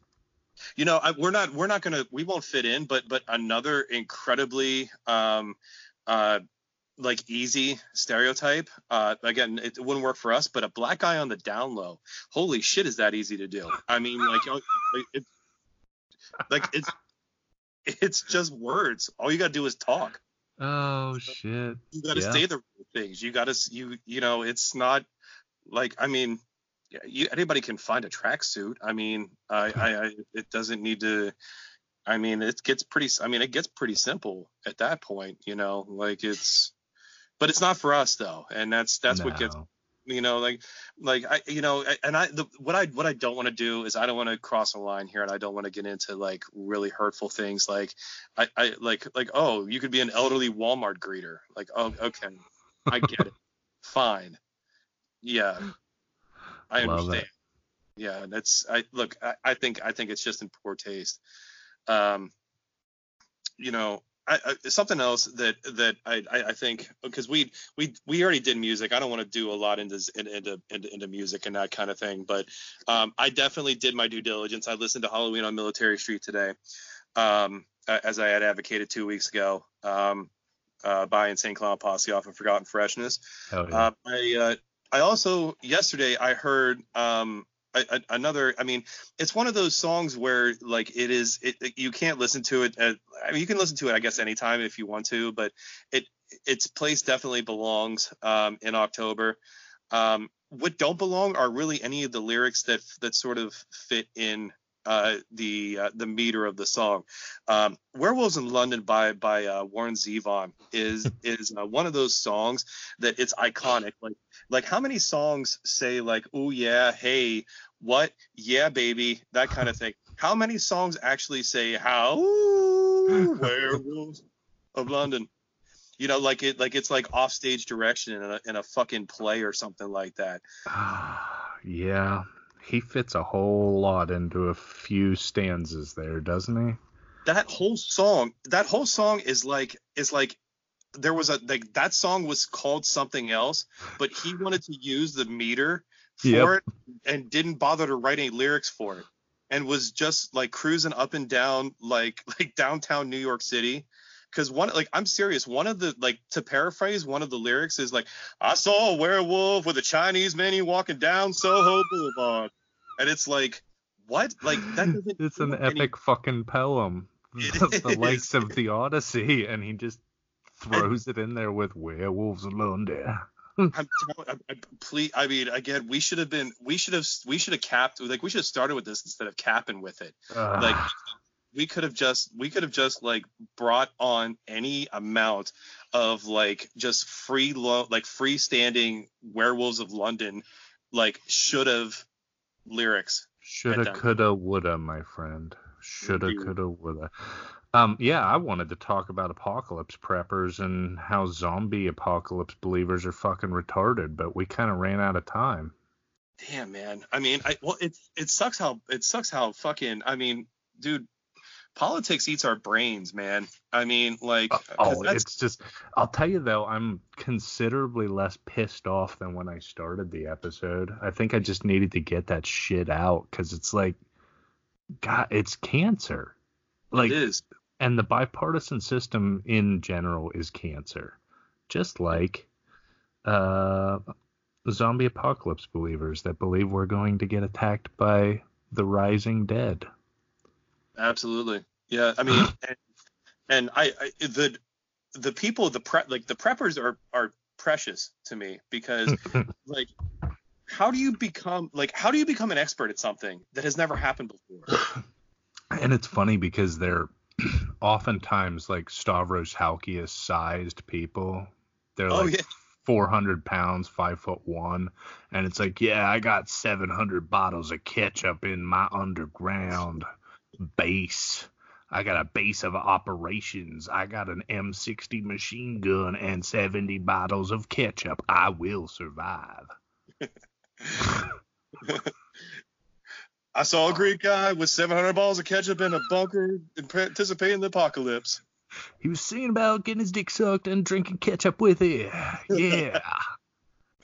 You know, I, we're not we're not gonna we won't fit in, but but another incredibly um uh like easy stereotype. Uh, again, it wouldn't work for us, but a black guy on the down low, holy shit, is that easy to do? I mean, like, it, like it's it's just words. All you gotta do is talk. Oh shit. You gotta yeah. say the things. You gotta you you know it's not like I mean. You, anybody can find a tracksuit. I mean, I, I, I, it doesn't need to I mean, it gets pretty. I mean, it gets pretty simple at that point. You know, like it's, but it's not for us though, and that's that's no. what gets. You know, like, like I, you know, and I, the, what I, what I don't want to do is I don't want to cross a line here, and I don't want to get into like really hurtful things, like, I, I, like, like, oh, you could be an elderly Walmart greeter, like, oh, okay, I get it, fine, yeah, I understand. Yeah, that's I look. I, I think I think it's just in poor taste. Um, you know, I, I, something else that that I, I think because we we we already did music. I don't want to do a lot into, into into into music and that kind of thing, but um, I definitely did my due diligence. I listened to Halloween on Military Street today, um, as I had advocated two weeks ago. Um, uh, by Insane Clown Posse off of Forgotten Freshness. Oh, Yeah. Uh, I uh, I also yesterday I heard um, another i mean it's one of those songs where like it is it, you can't listen to it at, i mean you can listen to it i guess anytime if you want to but it its place definitely belongs um, in october. Um, what don't belong are really any of the lyrics that that sort of fit in uh, the uh, the meter of the song. Um, "Werewolves in London" by by uh, Warren Zevon is is uh, one of those songs that it's iconic. Like like how many songs say like "Oh yeah, hey, what, yeah, baby," that kind of thing. How many songs actually say "How werewolves of London"? You know, like it like it's like offstage direction in a in a fucking play or something like that. yeah, he fits a whole lot into a few stanzas there, doesn't he? That whole song, that whole song is like is like there was a like that song was called something else, but he wanted to use the meter for yep. it and didn't bother to write any lyrics for it and was just like cruising up and down like like downtown New York City because one like I'm serious. One of the like to paraphrase one of the lyrics is like I saw a werewolf with a Chinese menu walking down Soho Boulevard, and it's like what like that doesn't. It's an epic any... fucking poem. the, the likes of the Odyssey, and he just throws it in there with werewolves alone there. I'm telling, I, I, please, I mean, again, we should have been, we should have, we should have capped, like, we should have started with this instead of capping with it. Uh, like, we could have just we could have just like brought on any amount of like just free lo- like freestanding werewolves of london like should have lyrics shoulda coulda woulda my friend. Shoulda coulda woulda. Um yeah i wanted to talk about apocalypse preppers and how zombie apocalypse believers are fucking retarded but we kind of ran out of time. Damn man. I mean i well it it sucks how it sucks how fucking i mean dude politics eats our brains, man. I mean, like, uh, oh, it's just. I'll tell you though, I'm considerably less pissed off than when I started the episode. I think I just needed to get that shit out because it's like, God, it's cancer. Like, it is. And the bipartisan system in general is cancer, just like uh, zombie apocalypse believers that believe we're going to get attacked by the rising dead. Absolutely. Yeah. I mean, and, and I, I, the the people the pre, like the preppers are are precious to me because like how do you become like how do you become an expert at something that has never happened before? And it's funny because they're oftentimes like Stavros Halkias sized people. They're oh, like yeah. 400 pounds, five foot one, and it's like, yeah, I got 700 bottles of ketchup in my underground base. I got a base of operations. I got an M60 machine gun and 70 bottles of ketchup. I will survive. I saw a Greek guy with 700 bottles of ketchup in a bunker anticipating the apocalypse. He was singing about getting his dick sucked and drinking ketchup with it. Yeah.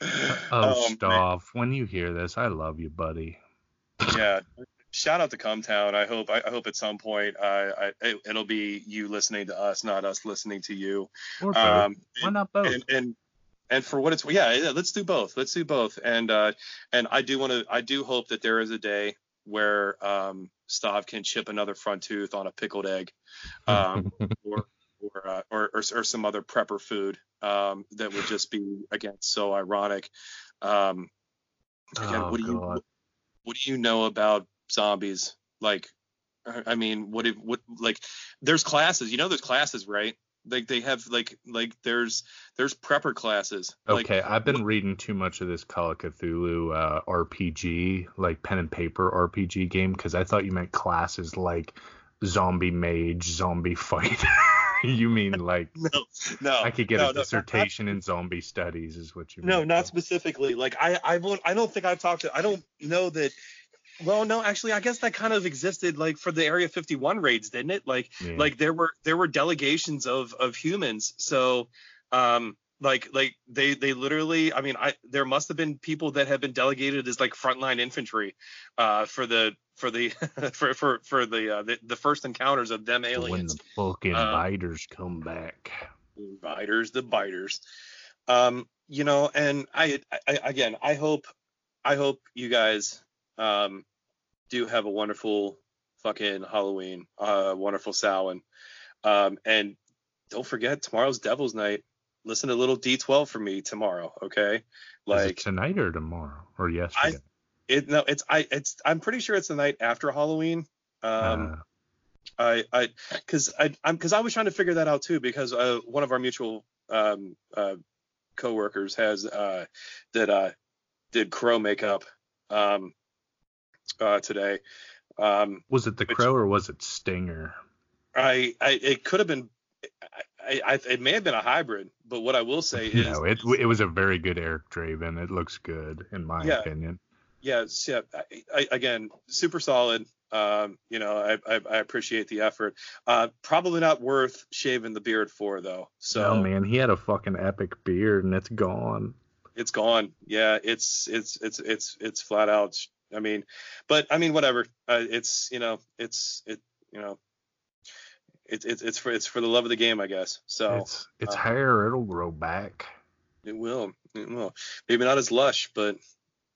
oh, oh Stav, when you hear this, I love you, buddy. Yeah, shout out to Cumtown. I hope I, hope at some point uh, I, it, will be you listening to us, not us listening to you. Or both. Um, Why not both? And, and, and for what it's yeah, yeah, let's do both. Let's do both. And uh, and I do want to I do hope that there is a day where um, Stav can chip another front tooth on a pickled egg, um, or or, uh, or, or or some other prepper food um, that would just be again so ironic. Um, again, oh, what do you what do you know about zombies like I mean, what if what like there's classes, you know, there's classes, right? Like they have like like there's there's prepper classes. Okay, like, I've been reading too much of this Call of Cthulhu uh, RPG, like pen and paper RPG game, because I thought you meant classes like zombie mage, zombie fighter. you mean like no, no. I could get no, a dissertation in zombie studies, is what you mean? No, not specifically. Like I I won't I don't think I've talked to I don't know that well, no, actually, I guess that kind of existed like for the Area 51 raids, didn't it? Like, Yeah. like there were there were delegations of of humans. So, um, like like they they literally, I mean, I there must have been people that have been delegated as like frontline infantry, uh, for the for the for for for the uh, the, the first encounters of them aliens. when the fucking Uh, biters come back. biters the biters um you know and I, I again i hope i hope you guys um do have a wonderful fucking halloween uh wonderful Samhain. um and don't forget tomorrow's devil's night listen to little d12 for me tomorrow okay Is it like tonight or tomorrow or yesterday? it no it's i it's i'm pretty sure it's the night after halloween um Uh, I I because I I'm because I was trying to figure that out too because uh, one of our mutual um uh coworkers has uh that uh did crow makeup um uh today um was it the which- crow or was it Stinger? I I it could have been I, I it may have been a hybrid but what I will say is no, it it was a very good Eric Draven. It looks good in my Yeah. opinion. yes yeah I, I, again super solid um you know I, I I appreciate the effort uh probably not worth shaving the beard for though so oh man, he had a fucking epic beard and it's gone. it's gone. Yeah, it's it's it's it's it's flat out. I mean, but I mean, whatever. Uh, it's you know, it's it you know, it's it's it's for it's for the love of the game, I guess. So it's it's uh, hair. It'll grow back. it will, it will. Maybe not as lush, but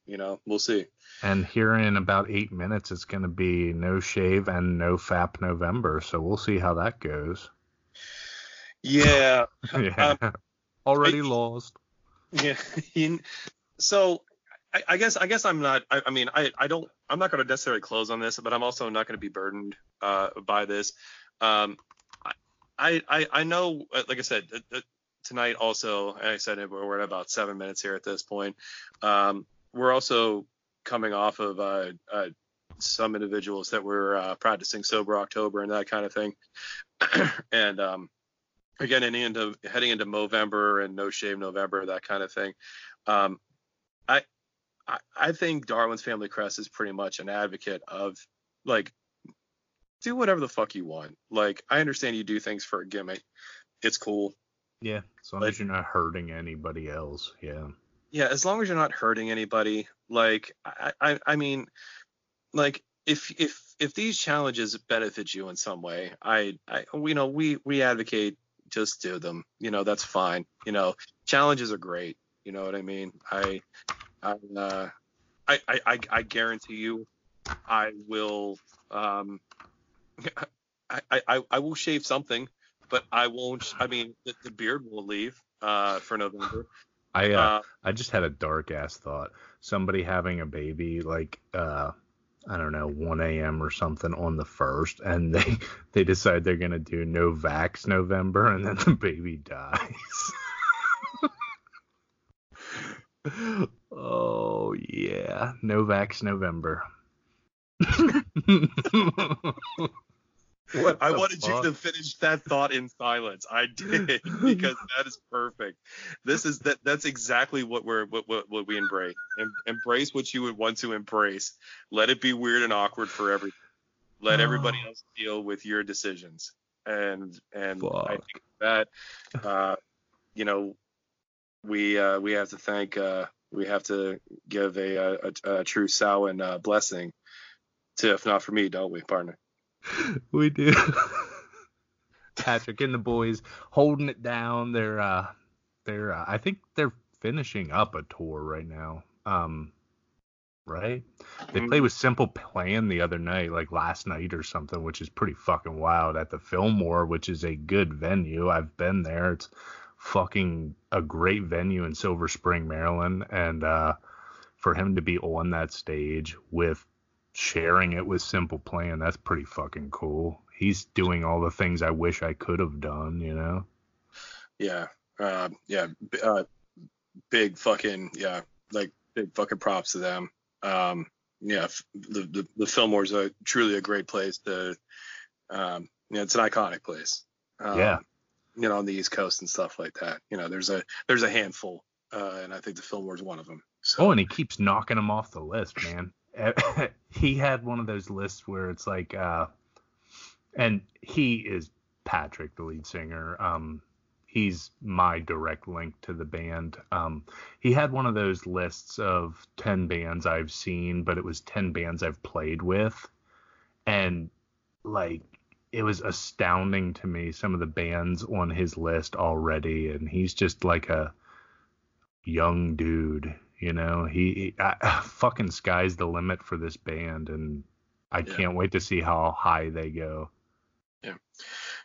you know, we'll see. And here in about eight minutes, it's going to be no shave and no fap November. So we'll see how that goes. Yeah, yeah. Already I- lost. yeah. So I, I guess I guess I'm not. I, I mean, I I don't. I'm not going to necessarily close on this, but I'm also not going to be burdened uh, by this. Um, I I I know, uh, like I said, uh, uh, tonight also, I said it, we're at about seven minutes here at this point. Um, we're also coming off of uh, uh, some individuals that were uh, practicing sober October and that kind of thing, and um, again, into heading into Movember and no shave November, that kind of thing. Um, I, I I think Darwin's Family Crest is pretty much an advocate of like do whatever the fuck you want. Like I understand you do things for a gimmick. It's cool. Yeah. As long Like- as you're not hurting anybody else. Yeah. Yeah, as long as you're not hurting anybody. Like I I, I mean like if if if these challenges benefit you in some way, I I you know we we advocate just do them. You know that's fine. You know challenges are great. You know what I mean? I I uh, I, I I I guarantee you, I will um I I I will shave something, but I won't. I mean the, the beard will leave uh for November. I uh, Uh, I just had a dark ass thought. Somebody having a baby like uh I don't know 1 a.m. or something on the first, and they they decide they're gonna do no vax November, and then the baby dies. oh yeah, no vax November. what I the wanted you to finish that thought in silence. I did because that is perfect. This is that that's exactly what we're what what, what we embrace. Em, embrace what you would want to embrace. Let it be weird and awkward for everyone. Let everybody else deal with your decisions. And and I think that uh you know we uh we have to thank uh we have to give a a, a, true Samhain uh, blessing to if not for me, don't we, partner? We do. Patrick and the boys holding it down. They're uh they're uh, I think they're finishing up a tour right now. Um right? They played with Simple Plan the other night, like last night or something, which is pretty fucking wild at the Fillmore, which is a good venue. I've been there. It's fucking a great venue in Silver Spring, Maryland, and uh for him to be on that stage with sharing it with Simple Plan. That's pretty fucking cool. He's doing all the things I wish I could have done, you know? Yeah. Uh, yeah. Uh, big fucking, yeah, like big fucking props to them. Um, yeah, the, the, the Fillmore's a truly a great place to, um, you know, it's an iconic place. Um, yeah. You know, on the East Coast and stuff like that. You know, there's a, there's a handful, uh, and I think the Fillmore's one of them. So. Oh, and he keeps knocking them off the list, man. he had one of those lists where it's like, uh, and he is Patrick, the lead singer. Um, he's my direct link to the band. Um, he had one of those lists of 10 bands I've seen, but it was 10 bands I've played with. And like, it was astounding to me some of the bands on his list already. And he's just like a young dude, you know, he, I, fucking sky's the limit for this band. And I yeah. can't wait to see how high they go. Yeah.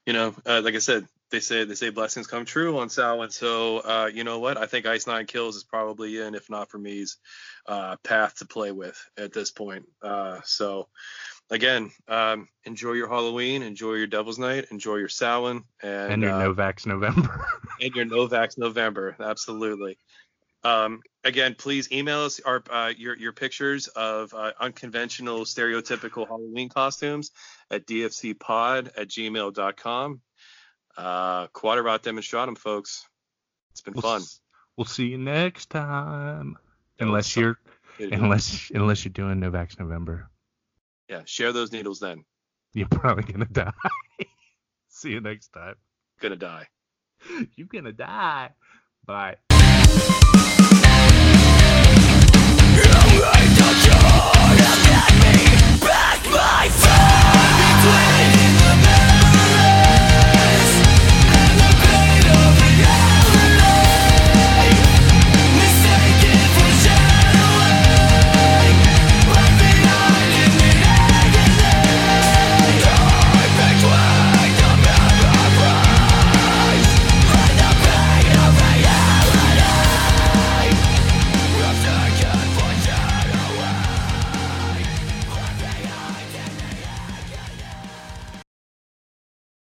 You know, uh, like I said, they say they say blessings come true on Sal, and so uh, you know what? I think Ice Nine Kills is probably in, if not for me's uh, path to play with at this point. Uh, so again, um, enjoy your Halloween, enjoy your Devil's Night, enjoy your Samhain, and, and your uh, Novax November. and your Novax November, absolutely. Um, again, please email us our uh, your your pictures of uh, unconventional, stereotypical Halloween costumes at dfcpod at gmail.com. Uh, Quod erat Demonstratum, folks. It's been we'll fun. S- we'll see you next time. Unless you're unless unless you're doing Novax November. Yeah, share those needles then. You're probably gonna die. see you next time. Gonna die. You're gonna die. Bye. Back my